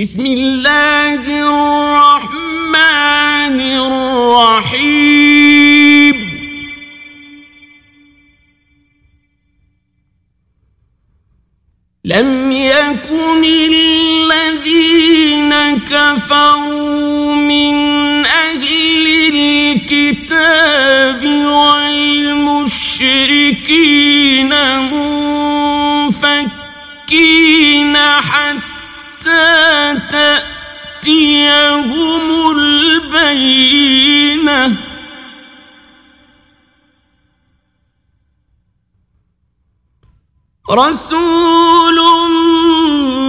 بسم الله الرحمن الرحيم. لم يكن الذين كفروا من أهل الكتاب والمشركين منفكين حتى تأتيهم البينة. رسول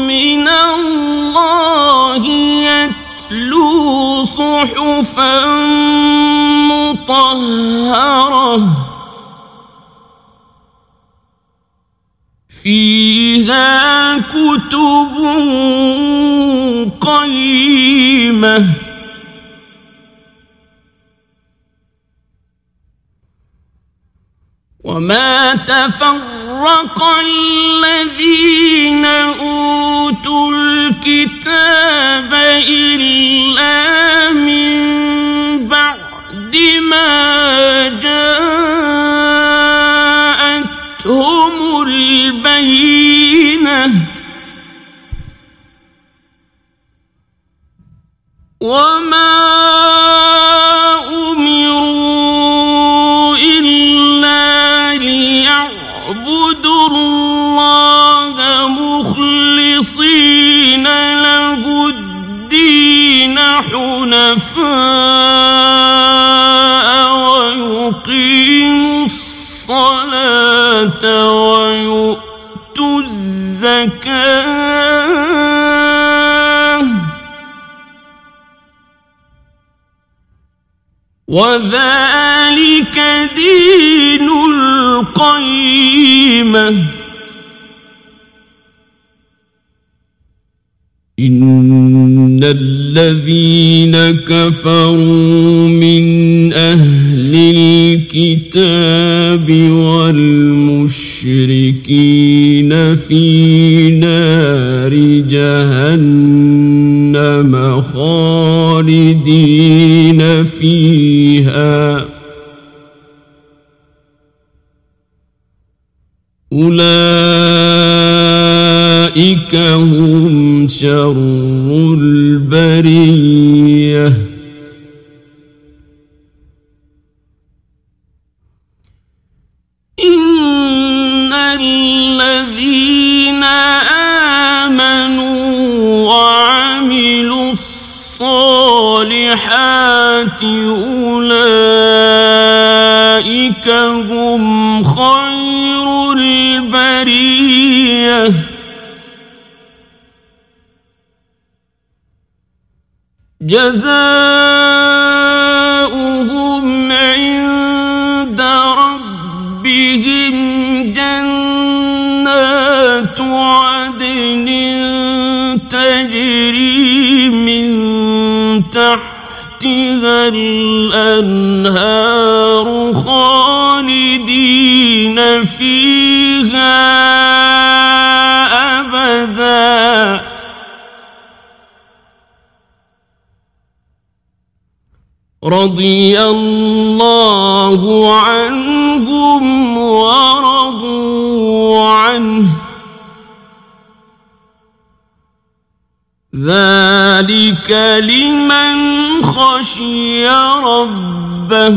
من الله يتلو صحفا مطهرة. فيها كتب قيمة. وما تفرق الذين أوتوا الكتاب إلا وما وذلك دين القيمة إن الذين كفروا من أهل الكتاب والمشركين في نار جهنم خالدين فيها. أولئك هم شر البرية. الذين آمنوا وعملوا الصالحات أولئك هم خير البرية. جزاؤهم تحتها الأنهار خالدين فيها أبداً. رضي الله عنهم ورضوا عنه. ذلك لمن خشي ربه